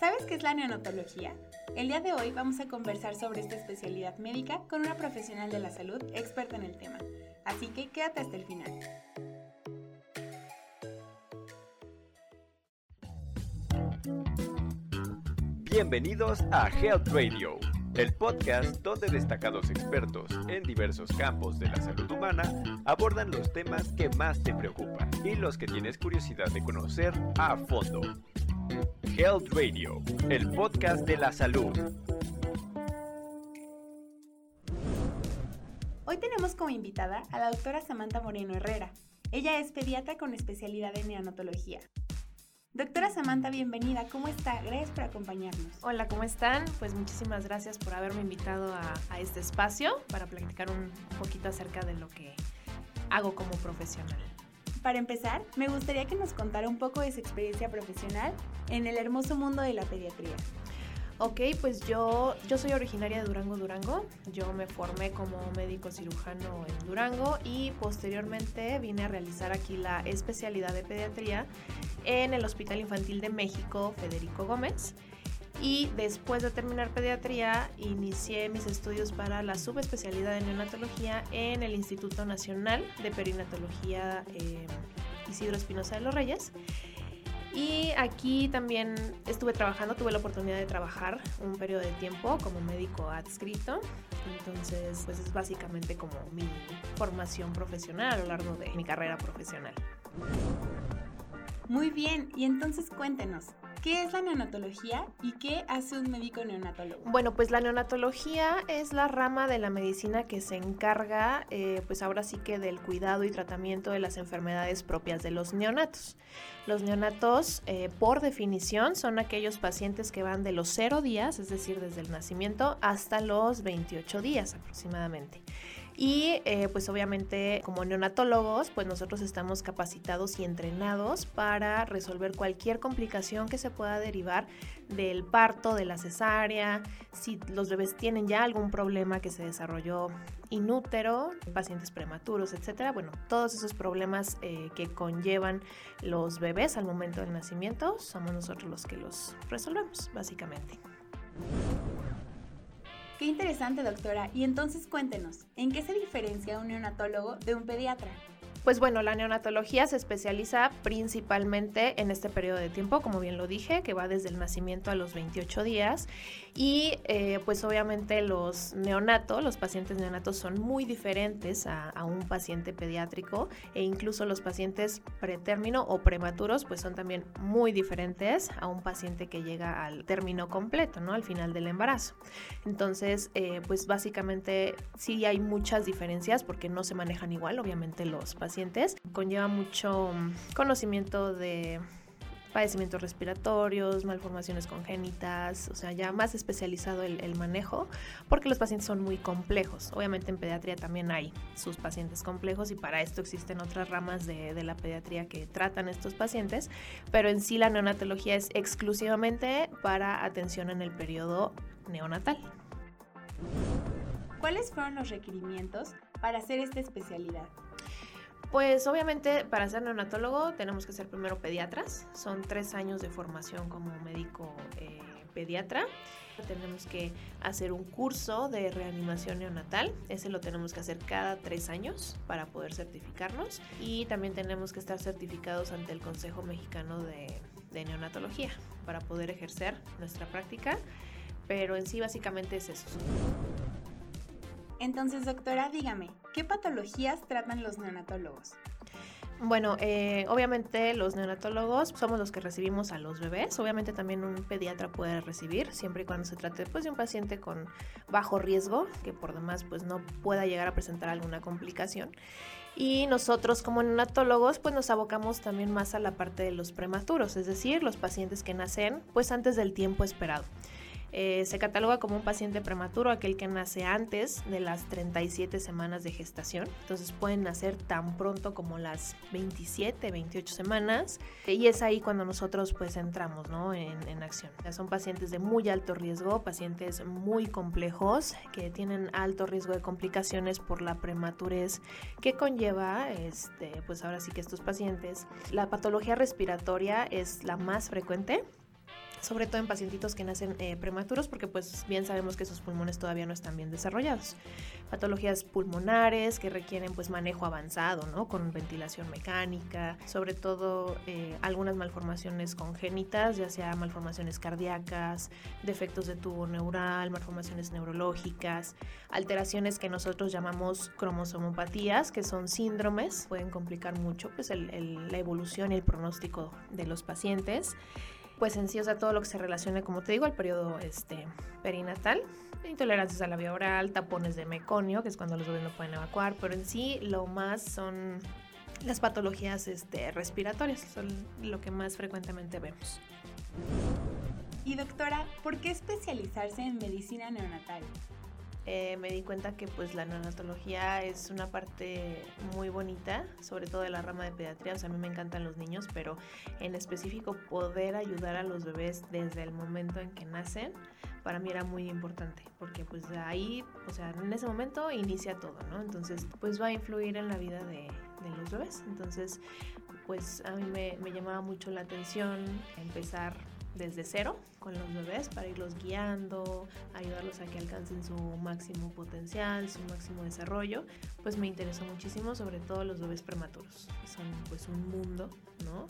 ¿Sabes qué es la neonatología? El día de hoy vamos a conversar sobre esta especialidad médica con una profesional de la salud experta en el tema. Así que quédate hasta el final. Bienvenidos a Health Radio, el podcast donde destacados expertos en diversos campos de la salud humana abordan los temas que más te preocupan y los que tienes curiosidad de conocer a fondo. Health Radio, el podcast de la salud. Hoy tenemos como invitada a la doctora Samantha Moreno Herrera. Ella es pediatra con especialidad en neonatología. Doctora Samantha, bienvenida. ¿Cómo está? Gracias por acompañarnos. Hola, ¿cómo están? Pues muchísimas gracias por haberme invitado a, a este espacio para platicar un poquito acerca de lo que hago como profesional. Para empezar, me gustaría que nos contara un poco de su experiencia profesional en el hermoso mundo de la pediatría. Ok, pues yo, yo soy originaria de Durango, Durango. Yo me formé como médico cirujano en Durango y posteriormente vine a realizar aquí la especialidad de pediatría en el Hospital Infantil de México Federico Gómez. Y después de terminar pediatría, inicié mis estudios para la subespecialidad de neonatología en el Instituto Nacional de Perinatología eh, Isidro Espinosa de los Reyes. Y aquí también estuve trabajando, tuve la oportunidad de trabajar un periodo de tiempo como médico adscrito. Entonces, pues es básicamente como mi formación profesional a lo largo de mi carrera profesional. Muy bien, y entonces cuéntenos, ¿Qué es la neonatología y qué hace un médico neonatólogo? Bueno, pues la neonatología es la rama de la medicina que se encarga, eh, pues ahora sí que del cuidado y tratamiento de las enfermedades propias de los neonatos. Los neonatos, eh, por definición, son aquellos pacientes que van de los 0 días, es decir, desde el nacimiento, hasta los 28 días aproximadamente. Y eh, pues obviamente como neonatólogos, pues nosotros estamos capacitados y entrenados para resolver cualquier complicación que se pueda derivar del parto, de la cesárea, si los bebés tienen ya algún problema que se desarrolló inútero, pacientes prematuros, etcétera. Bueno, todos esos problemas eh, que conllevan los bebés al momento del nacimiento, somos nosotros los que los resolvemos, básicamente. Qué interesante, doctora. Y entonces cuéntenos, ¿en qué se diferencia un neonatólogo de un pediatra? Pues bueno, la neonatología se especializa principalmente en este periodo de tiempo, como bien lo dije, que va desde el nacimiento a los 28 días. Y eh, pues obviamente los neonatos, los pacientes neonatos son muy diferentes a, un paciente pediátrico e incluso los pacientes pretérmino o prematuros pues son también muy diferentes a un paciente que llega al término completo, ¿no? Al final del embarazo. Entonces, eh, pues básicamente sí hay muchas diferencias porque no se manejan igual, obviamente los pacientes Conlleva mucho mm, conocimiento de padecimientos respiratorios, malformaciones congénitas, o sea, ya más especializado el, manejo, porque los pacientes son muy complejos. Obviamente en pediatría también hay sus pacientes complejos y para esto existen otras ramas de, de la pediatría que tratan estos pacientes, pero en sí la neonatología es exclusivamente para atención en el periodo neonatal. ¿Cuáles fueron los requerimientos para hacer esta especialidad? Pues obviamente para ser neonatólogo tenemos que ser primero pediatras, son tres años de formación como médico eh, pediatra. Tenemos que hacer un curso de reanimación neonatal, ese lo tenemos que hacer cada tres años para poder certificarnos y también tenemos que estar certificados ante el Consejo Mexicano de, de Neonatología para poder ejercer nuestra práctica, pero en sí básicamente es eso. Entonces, doctora, dígame, ¿qué patologías tratan los neonatólogos? Bueno, eh, obviamente los neonatólogos somos los que recibimos a los bebés. Obviamente también un pediatra puede recibir, siempre y cuando se trate pues, de un paciente con bajo riesgo, que por demás pues, no pueda llegar a presentar alguna complicación. Y nosotros como neonatólogos pues nos abocamos también más a la parte de los prematuros, es decir, los pacientes que nacen pues antes del tiempo esperado. Eh, se cataloga como un paciente prematuro aquel que nace antes de las 37 semanas de gestación. Entonces pueden nacer tan pronto como las 27, 28 semanas. Y es ahí cuando nosotros pues entramos ¿no? en, acción. son pacientes de muy alto riesgo, pacientes muy complejos que tienen alto riesgo de complicaciones por la prematurez que conlleva este, pues ahora sí que estos pacientes. La patología respiratoria es la más frecuente sobre todo en pacientitos que nacen eh, prematuros, porque pues bien sabemos que sus pulmones todavía no están bien desarrollados. Patologías pulmonares que requieren pues manejo avanzado, ¿no? Con ventilación mecánica, sobre todo eh, algunas malformaciones congénitas, ya sea malformaciones cardíacas, defectos de tubo neural, malformaciones neurológicas, alteraciones que nosotros llamamos cromosomopatías, que son síndromes, pueden complicar mucho pues la evolución y el pronóstico de los pacientes pues en sí, o sea, todo lo que se relacione, como te digo, al periodo este, perinatal, intolerancias a la vía oral, tapones de meconio, que es cuando los bebés no pueden evacuar, pero en sí lo más son las patologías este, respiratorias, son lo que más frecuentemente vemos. Y doctora, ¿por qué especializarse en medicina neonatal? Eh, me di cuenta que pues la neonatología es una parte muy bonita, sobre todo de la rama de pediatría. O sea, a mí me encantan los niños, pero en específico poder ayudar a los bebés desde el momento en que nacen, para mí era muy importante, porque pues ahí, o sea, en ese momento inicia todo, ¿no? Entonces, pues va a influir en la vida de, los bebés. Entonces, pues a mí me llamaba mucho la atención empezar desde cero con los bebés para irlos guiando, ayudarlos a que alcancen su máximo potencial, su máximo desarrollo, pues me interesó muchísimo, sobre todo los bebés prematuros, son pues un mundo, ¿no?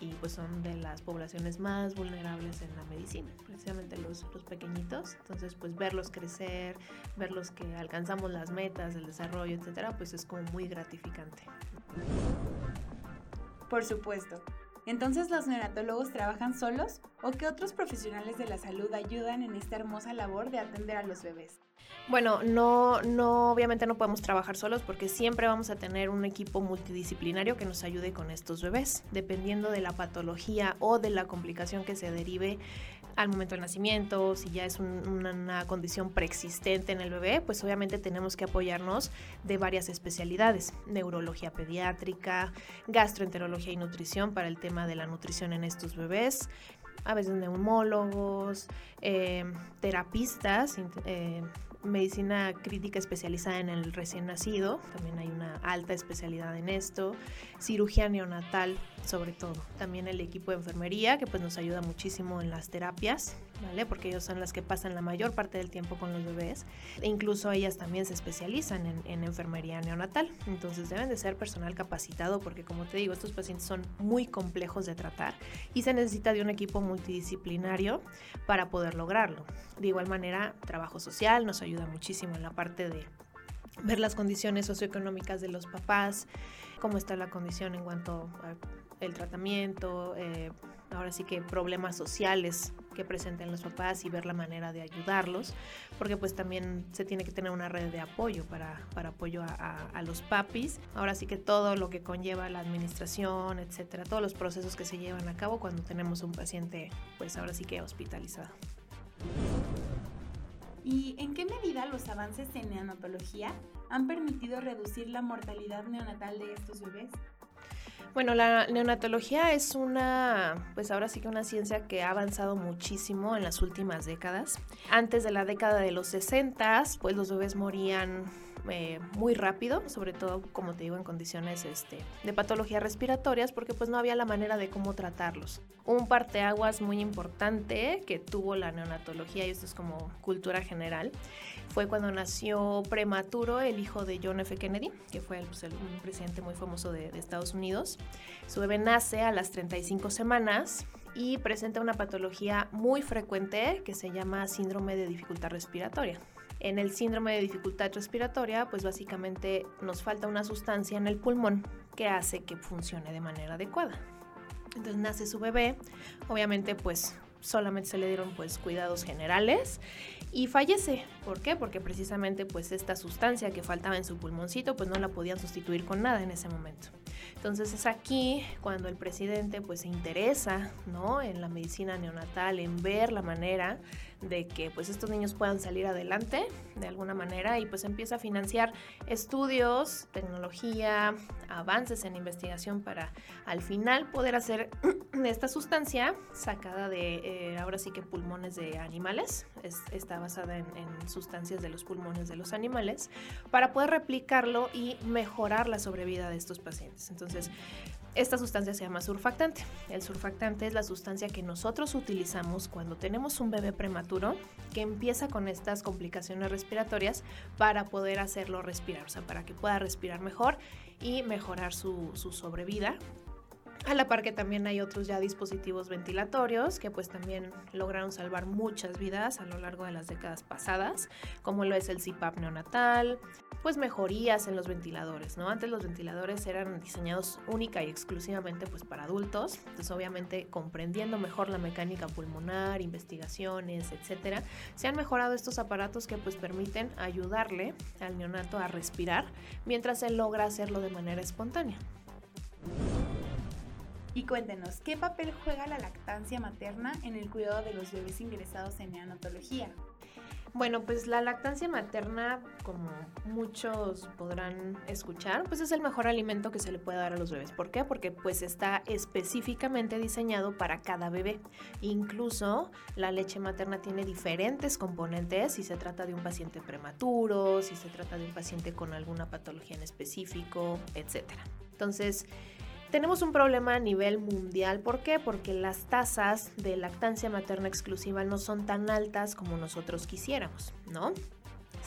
Y pues son de las poblaciones más vulnerables en la medicina, precisamente los, los pequeñitos. Entonces, pues verlos crecer, verlos que alcanzamos las metas, el desarrollo, etcétera, pues es como muy gratificante. Por supuesto. Entonces, ¿los neonatólogos trabajan solos o qué otros profesionales de la salud ayudan en esta hermosa labor de atender a los bebés? Bueno, no, no, obviamente no podemos trabajar solos porque siempre vamos a tener un equipo multidisciplinario que nos ayude con estos bebés, dependiendo de la patología o de la complicación que se derive al momento del nacimiento, si ya es una, condición preexistente en el bebé, pues obviamente tenemos que apoyarnos de varias especialidades, neurología pediátrica, gastroenterología y nutrición para el tema de la nutrición en estos bebés, a veces neumólogos, eh, terapistas, eh, medicina crítica especializada en el recién nacido, también hay una alta especialidad en esto, cirugía neonatal sobre todo, también el equipo de enfermería que pues nos ayuda muchísimo en las terapias, ¿vale? Porque ellos son las que pasan la mayor parte del tiempo con los bebés e incluso ellas también se especializan en, en enfermería neonatal, entonces deben de ser personal capacitado porque como te digo, estos pacientes son muy complejos de tratar y se necesita de un equipo multidisciplinario para poder lograrlo. De igual manera, trabajo social nos ayuda muchísimo en la parte de ver las condiciones socioeconómicas de los papás, cómo está la condición en cuanto al tratamiento, eh, ahora sí que problemas sociales que presenten los papás y ver la manera de ayudarlos, porque pues también se tiene que tener una red de apoyo para, para apoyo a, a, los papis. Ahora sí que todo lo que conlleva la administración, etcétera, todos los procesos que se llevan a cabo cuando tenemos un paciente, pues ahora sí que hospitalizado. ¿Y en qué medida los avances en neonatología han permitido reducir la mortalidad neonatal de estos bebés? Bueno, la neonatología es una, pues ahora sí que una ciencia que ha avanzado muchísimo en las últimas décadas. Antes de la década de los 60, pues los bebés morían eh, muy rápido, sobre todo, como te digo, en condiciones este, de patologías respiratorias, porque pues no había la manera de cómo tratarlos. Un parteaguas muy importante que tuvo la neonatología, y esto es como cultura general, fue cuando nació prematuro el hijo de John F. Kennedy, que fue pues, un presidente muy famoso de, de Estados Unidos. Su bebé nace a las 35 semanas y presenta una patología muy frecuente que se llama síndrome de dificultad respiratoria. En el síndrome de dificultad respiratoria, pues básicamente nos falta una sustancia en el pulmón que hace que funcione de manera adecuada. Entonces nace su bebé, obviamente pues solamente se le dieron pues cuidados generales y fallece. ¿Por qué? Porque precisamente pues esta sustancia que faltaba en su pulmoncito pues no la podían sustituir con nada en ese momento. Entonces es aquí cuando el presidente pues se interesa, ¿no? En la medicina neonatal, en ver la manera de que pues estos niños puedan salir adelante de alguna manera y pues empieza a financiar estudios, tecnología, avances en investigación para al final poder hacer esta sustancia sacada de eh, ahora sí que pulmones de animales, está basada en, en sustancias de los pulmones de los animales para poder replicarlo y mejorar la sobrevida de estos pacientes. Entonces, esta sustancia se llama surfactante. El surfactante es la sustancia que nosotros utilizamos cuando tenemos un bebé prematuro que empieza con estas complicaciones respiratorias para poder hacerlo respirar, o sea, para que pueda respirar mejor y mejorar su, su sobrevida a la par que también hay otros ya dispositivos ventilatorios que pues también lograron salvar muchas vidas a lo largo de las décadas pasadas, como lo es el CPAP neonatal, pues mejorías en los ventiladores, ¿no? Antes los ventiladores eran diseñados única y exclusivamente pues para adultos, entonces obviamente comprendiendo mejor la mecánica pulmonar, investigaciones, etcétera, se han mejorado estos aparatos que pues permiten ayudarle al neonato a respirar mientras él logra hacerlo de manera espontánea. Y cuéntenos, ¿qué papel juega la lactancia materna en el cuidado de los bebés ingresados en neonatología? Bueno, pues la lactancia materna, como muchos podrán escuchar, pues es el mejor alimento que se le puede dar a los bebés. ¿Por qué? Porque pues está específicamente diseñado para cada bebé. Incluso la leche materna tiene diferentes componentes si se trata de un paciente prematuro, si se trata de un paciente con alguna patología en específico, etc. Entonces, tenemos un problema a nivel mundial. ¿Por qué? Porque las tasas de lactancia materna exclusiva no son tan altas como nosotros quisiéramos, ¿no?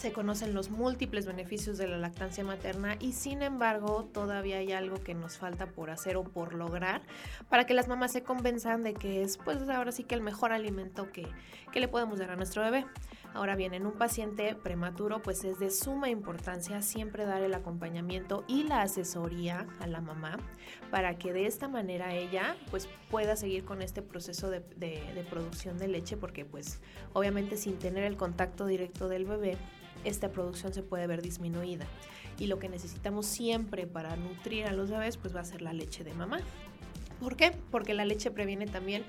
Se conocen los múltiples beneficios de la lactancia materna y sin embargo todavía hay algo que nos falta por hacer o por lograr para que las mamás se convenzan de que es pues ahora sí que el mejor alimento que, que le podemos dar a nuestro bebé. Ahora bien, en un paciente prematuro, pues es de suma importancia siempre dar el acompañamiento y la asesoría a la mamá para que de esta manera ella pues pueda seguir con este proceso de, de producción de leche porque pues obviamente sin tener el contacto directo del bebé, esta producción se puede ver disminuida. Y lo que necesitamos siempre para nutrir a los bebés pues va a ser la leche de mamá. ¿Por qué? Porque la leche previene también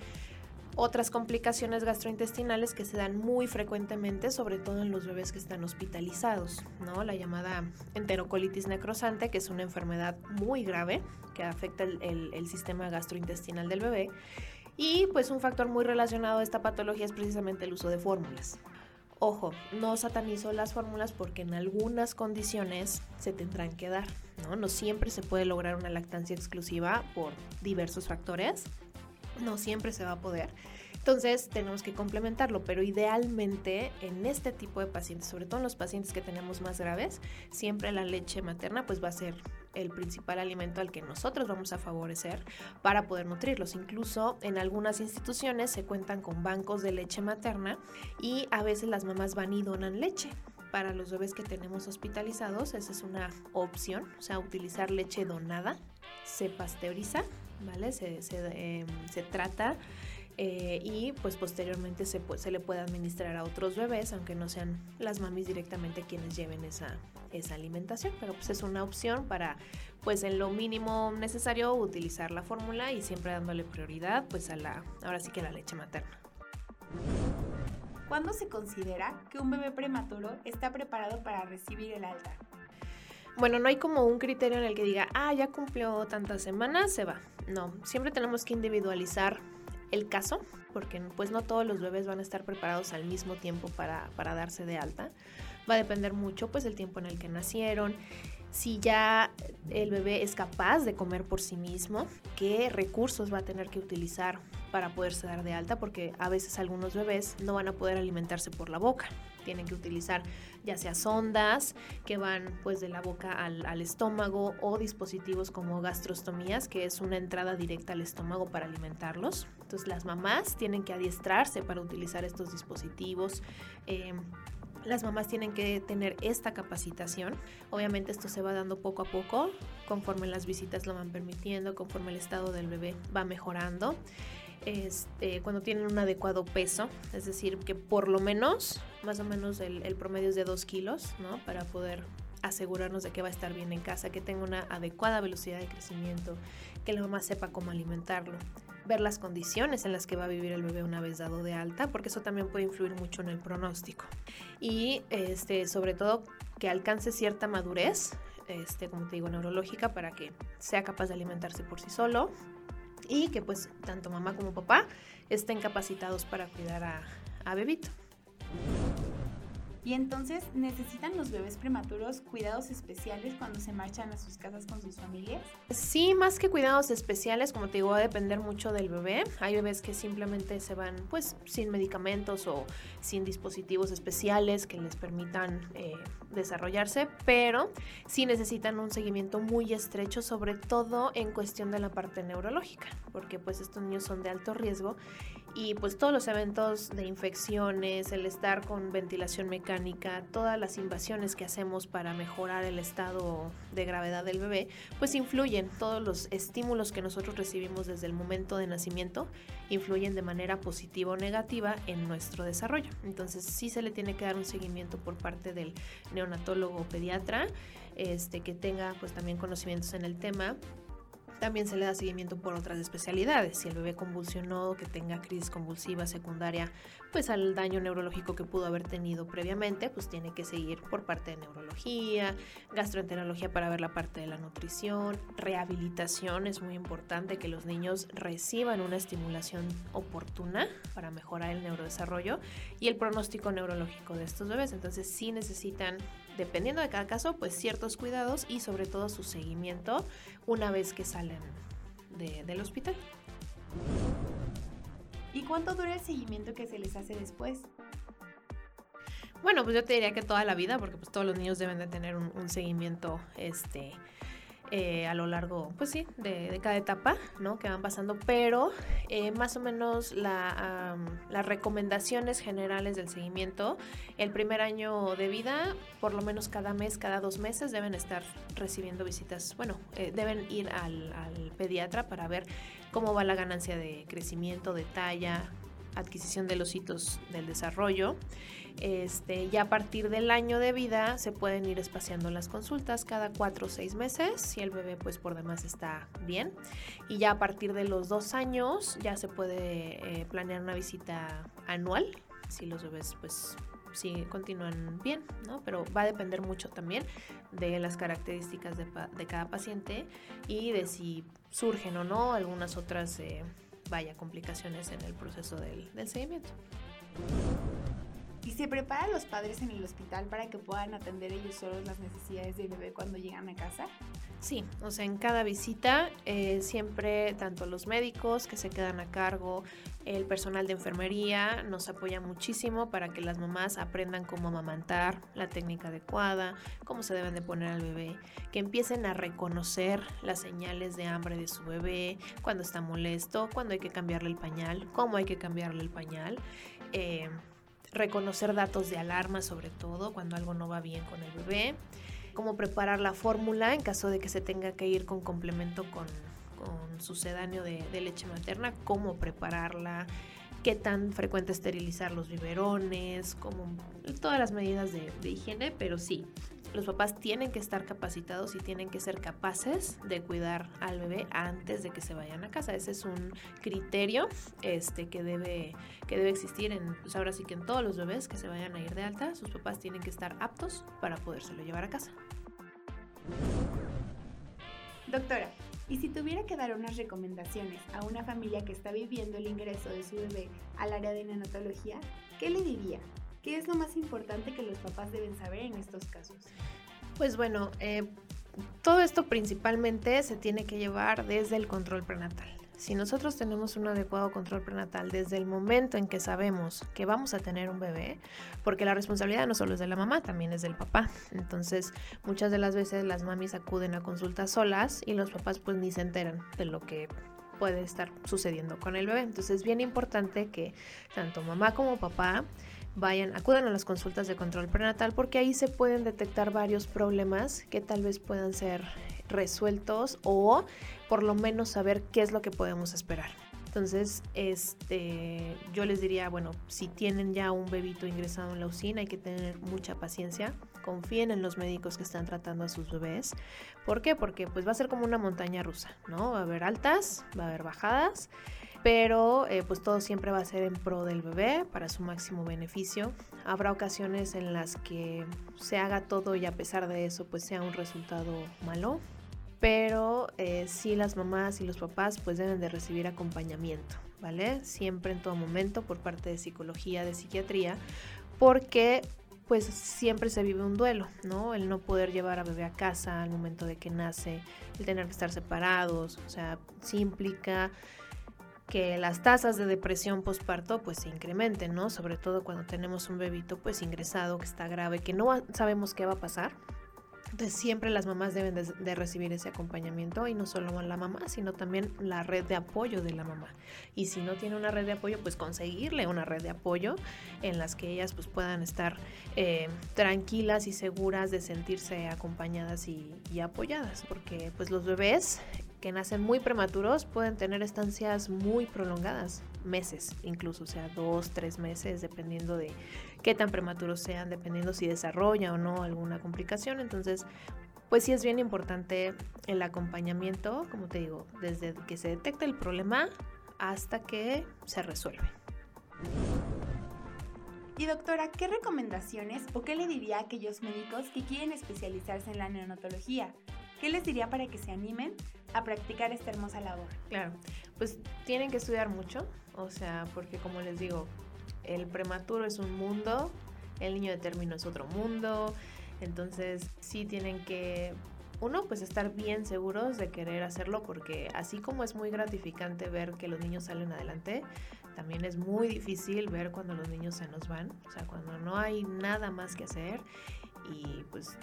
otras complicaciones gastrointestinales que se dan muy frecuentemente, sobre todo en los bebés que están hospitalizados, ¿no? La llamada enterocolitis necrosante, que es una enfermedad muy grave que afecta el, sistema gastrointestinal del bebé. Y pues un factor muy relacionado a esta patología es precisamente el uso de fórmulas. Ojo, no satanizo las fórmulas porque en algunas condiciones se tendrán que dar, ¿no? No siempre se puede lograr una lactancia exclusiva por diversos factores no siempre se va a poder. Entonces tenemos que complementarlo, pero idealmente en este tipo de pacientes, sobre todo en los pacientes que tenemos más graves, siempre la leche materna pues va a ser el principal alimento al que nosotros vamos a favorecer para poder nutrirlos. Incluso en algunas instituciones se cuentan con bancos de leche materna y a veces las mamás van y donan leche para los bebés que tenemos hospitalizados. Esa es una opción, o sea, utilizar leche donada. Se pasteuriza ¿vale? Se, em, trata eh, y pues posteriormente se, se le puede administrar a otros bebés, aunque no sean las mamis directamente quienes lleven esa, esa alimentación, pero pues es una opción para pues en lo mínimo necesario utilizar la fórmula y siempre dándole prioridad pues a la, ahora sí que a la leche materna. ¿Cuándo se considera que un bebé prematuro está preparado para recibir el alta? Bueno, no hay como un criterio en el que diga, ah, ya cumplió tantas semanas, se va. No, siempre tenemos que individualizar el caso, porque pues no todos los bebés van a estar preparados al mismo tiempo para, para darse de alta. Va a depender mucho pues el tiempo en el que nacieron, si ya el bebé es capaz de comer por sí mismo, qué recursos va a tener que utilizar para poderse dar de alta, porque a veces algunos bebés no van a poder alimentarse por la boca. Tienen que utilizar ya sea sondas que van pues de la boca al, al estómago o dispositivos como gastrostomías, que es una entrada directa al estómago para alimentarlos. Entonces las mamás tienen que adiestrarse para utilizar estos dispositivos. Eh, las mamás tienen que tener esta capacitación. Obviamente esto se va dando poco a poco, conforme las visitas lo van permitiendo, conforme el estado del bebé va mejorando. Este, cuando tienen un adecuado peso, es decir, que por lo menos, más o menos el, promedio es de 2 kilos, ¿no? Para poder asegurarnos de que va a estar bien en casa, que tenga una adecuada velocidad de crecimiento, que la mamá sepa cómo alimentarlo ver las condiciones en las que va a vivir el bebé una vez dado de alta, porque eso también puede influir mucho en el pronóstico. Y este, sobre todo que alcance cierta madurez, este, como te digo, neurológica, para que sea capaz de alimentarse por sí solo y que pues tanto mamá como papá estén capacitados para cuidar a, a bebito. Y entonces, ¿necesitan los bebés prematuros cuidados especiales cuando se marchan a sus casas con sus familias? Sí, más que cuidados especiales, como te digo, va a depender mucho del bebé. Hay bebés que simplemente se van pues sin medicamentos o sin dispositivos especiales que les permitan eh, desarrollarse, pero sí necesitan un seguimiento muy estrecho, sobre todo en cuestión de la parte neurológica, porque pues estos niños son de alto riesgo y pues todos los eventos de infecciones, el estar con ventilación mecánica, todas las invasiones que hacemos para mejorar el estado de gravedad del bebé, pues influyen, todos los estímulos que nosotros recibimos desde el momento de nacimiento influyen de manera positiva o negativa en nuestro desarrollo. Entonces sí se le tiene que dar un seguimiento por parte del neonatólogo o pediatra, este, que tenga pues también conocimientos en el tema también se le da seguimiento por otras especialidades. Si el bebé convulsionó, que tenga crisis convulsiva secundaria, pues al daño neurológico que pudo haber tenido previamente, pues tiene que seguir por parte de neurología, gastroenterología para ver la parte de la nutrición, rehabilitación. Es muy importante que los niños reciban una estimulación oportuna para mejorar el neurodesarrollo y el pronóstico neurológico de estos bebés. Entonces sí necesitan dependiendo de cada caso, pues ciertos cuidados y sobre todo su seguimiento una vez que salen del hospital. ¿Y cuánto dura el seguimiento que se les hace después? Bueno, pues yo te diría que toda la vida, porque pues todos los niños deben de tener un, un seguimiento este, eh, a lo largo, pues sí, de, cada etapa, ¿no? Que van pasando, pero eh, más o menos la, las recomendaciones generales del seguimiento, el primer año de vida, por lo menos cada mes, cada dos meses, deben estar recibiendo visitas, bueno, eh, deben ir al, al pediatra para ver cómo va la ganancia de crecimiento, de talla, adquisición de los hitos del desarrollo. Este, ya a partir del año de vida se pueden ir espaciando las consultas cada cuatro o seis meses si el bebé pues por demás está bien y ya a partir de los dos años ya se puede eh, planear una visita anual si los bebés pues si continúan bien, ¿no? Pero va a depender mucho también de las características de, cada paciente y de si surgen o no algunas otras, eh, vaya, complicaciones en el proceso del, del seguimiento. ¿Y se preparan los padres en el hospital para que puedan atender ellos solos las necesidades del bebé cuando llegan a casa? Sí, o sea, en cada visita eh, siempre tanto los médicos que se quedan a cargo, el personal de enfermería nos apoya muchísimo para que las mamás aprendan cómo amamantar, la técnica adecuada, cómo se deben de poner al bebé, que empiecen a reconocer las señales de hambre de su bebé, cuando está molesto, cuando hay que cambiarle el pañal, cómo hay que cambiarle el pañal. Eh, reconocer datos de alarma sobre todo cuando algo no va bien con el bebé, cómo preparar la fórmula en caso de que se tenga que ir con complemento con, con sucedáneo de, leche materna, cómo prepararla, qué tan frecuente esterilizar los biberones, como todas las medidas de, higiene, pero sí, los papás tienen que estar capacitados y tienen que ser capaces de cuidar al bebé antes de que se vayan a casa. Ese es un criterio este, que, debe, que debe existir en, pues ahora sí que en todos los bebés que se vayan a ir de alta, sus papás tienen que estar aptos para podérselo llevar a casa. Doctora, y si tuviera que dar unas recomendaciones a una familia que está viviendo el ingreso de su bebé al área de neonatología, ¿qué le diría? ¿Qué es lo más importante que los papás deben saber en estos casos? Pues bueno, eh, todo esto principalmente se tiene que llevar desde el control prenatal. Si nosotros tenemos un adecuado control prenatal desde el momento en que sabemos que vamos a tener un bebé, porque la responsabilidad no solo es de la mamá, también es del papá. Entonces, muchas de las veces las mamis acuden a consultas solas y los papás pues ni se enteran de lo que puede estar sucediendo con el bebé. Entonces, es bien importante que tanto mamá como papá vayan, acudan a las consultas de control prenatal porque ahí se pueden detectar varios problemas que tal vez puedan ser resueltos o por lo menos saber qué es lo que podemos esperar. Entonces, este, yo les diría, bueno, si tienen ya un bebito ingresado en la usina, hay que tener mucha paciencia. Confíen en los médicos que están tratando a sus bebés. ¿Por qué? Porque pues va a ser como una montaña rusa, ¿no? Va a haber altas, va a haber bajadas pero eh, pues todo siempre va a ser en pro del bebé para su máximo beneficio. Habrá ocasiones en las que se haga todo y a pesar de eso pues sea un resultado malo, pero eh, sí las mamás y los papás pues deben de recibir acompañamiento, ¿vale? Siempre en todo momento por parte de psicología, de psiquiatría, porque pues siempre se vive un duelo, ¿no? El no poder llevar a bebé a casa al momento de que nace, el tener que estar separados, o sea, sí implica que las tasas de depresión postparto pues se incrementen, ¿no? Sobre todo cuando tenemos un bebito pues ingresado que está grave, que no sabemos qué va a pasar. Siempre las mamás deben de, recibir ese acompañamiento y no solo la mamá, sino también la red de apoyo de la mamá. Y si no tiene una red de apoyo, pues conseguirle una red de apoyo en las que ellas pues puedan estar eh, tranquilas y seguras de sentirse acompañadas y, y apoyadas, porque pues los bebés que nacen muy prematuros pueden tener estancias muy prolongadas, meses incluso, o sea, dos, tres meses, dependiendo de qué tan prematuros sean, dependiendo si desarrolla o no alguna complicación. Entonces, pues sí es bien importante el acompañamiento, como te digo, desde que se detecta el problema hasta que se resuelve. Y doctora, ¿qué recomendaciones o qué le diría a aquellos médicos que quieren especializarse en la neonatología? ¿Qué les diría para que se animen a practicar esta hermosa labor? Claro, pues tienen que estudiar mucho, o sea, porque como les digo, el prematuro es un mundo, el niño de término es otro mundo, entonces sí tienen que uno, pues estar bien seguros de querer hacerlo porque así como es muy gratificante ver que los niños salen adelante, también es muy difícil ver cuando los niños se nos van, o sea, cuando no hay nada más que hacer y pues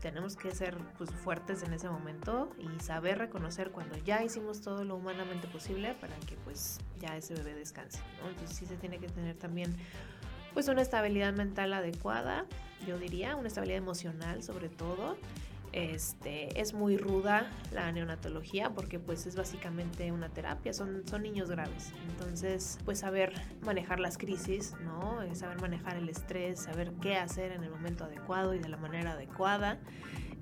tenemos que ser pues, fuertes en ese momento y saber reconocer cuando ya hicimos todo lo humanamente posible para que pues ya ese bebé descanse, Entonces sí se tiene que tener también pues una estabilidad mental adecuada, yo diría, una estabilidad emocional sobre todo. Este, es muy ruda la neonatología porque pues es básicamente una terapia, son, son niños graves. Entonces, pues saber manejar las crisis, ¿no? Eh, saber manejar el estrés, saber qué hacer en el momento adecuado y de la manera adecuada.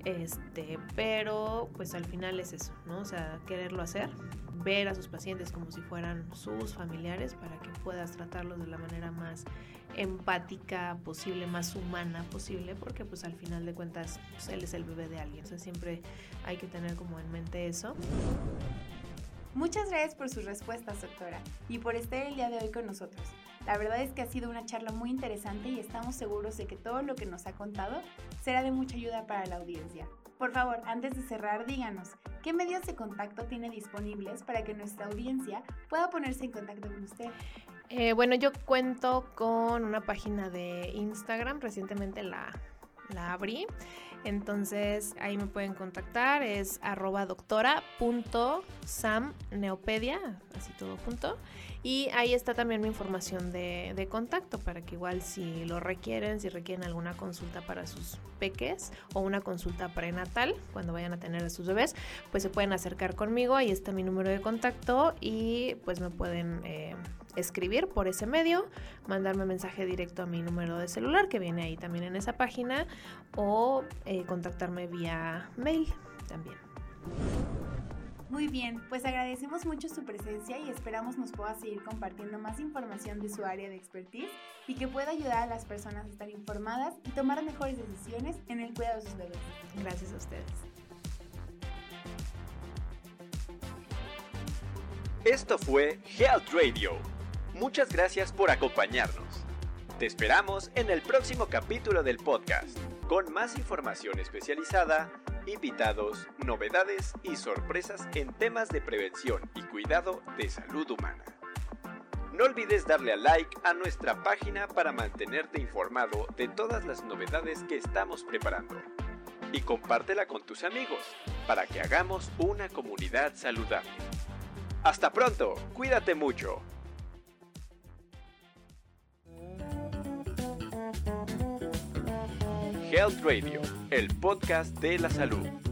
Este, pero pues al final es eso, ¿no? O sea, quererlo hacer, ver a sus pacientes como si fueran sus familiares para que puedas tratarlos de la manera más empática posible, más humana posible, porque pues al final de cuentas pues, él es el bebé de alguien, o siempre hay que tener como en mente eso. Muchas gracias por sus respuestas, doctora, y por estar el día de hoy con nosotros. La verdad es que ha sido una charla muy interesante y estamos seguros de que todo lo que nos ha contado será de mucha ayuda para la audiencia. Por favor, antes de cerrar, díganos, ¿qué medios de contacto tiene disponibles para que nuestra audiencia pueda ponerse en contacto con usted? Eh, bueno, yo cuento con una página de Instagram, recientemente la, la abrí. Entonces ahí me pueden contactar, es arroba doctora.samneopedia, así todo junto. Y ahí está también mi información de, de, contacto para que igual si lo requieren, si requieren alguna consulta para sus peques o una consulta prenatal cuando vayan a tener a sus bebés, pues se pueden acercar conmigo, ahí está mi número de contacto y pues me pueden eh, escribir por ese medio, mandarme mensaje directo a mi número de celular que viene ahí también en esa página o eh, contactarme vía mail también. Muy bien, pues agradecemos mucho su presencia y esperamos nos pueda seguir compartiendo más información de su área de expertise y que pueda ayudar a las personas a estar informadas y tomar mejores decisiones en el cuidado de sus bebés. Gracias a ustedes. Esto fue Health Radio Muchas gracias por acompañarnos. Te esperamos en el próximo capítulo del podcast, con más información especializada, invitados, novedades y sorpresas en temas de prevención y cuidado de salud humana. No olvides darle a like a nuestra página para mantenerte informado de todas las novedades que estamos preparando. Y compártela con tus amigos para que hagamos una comunidad saludable. Hasta pronto, cuídate mucho. Health Radio, el podcast de la salud.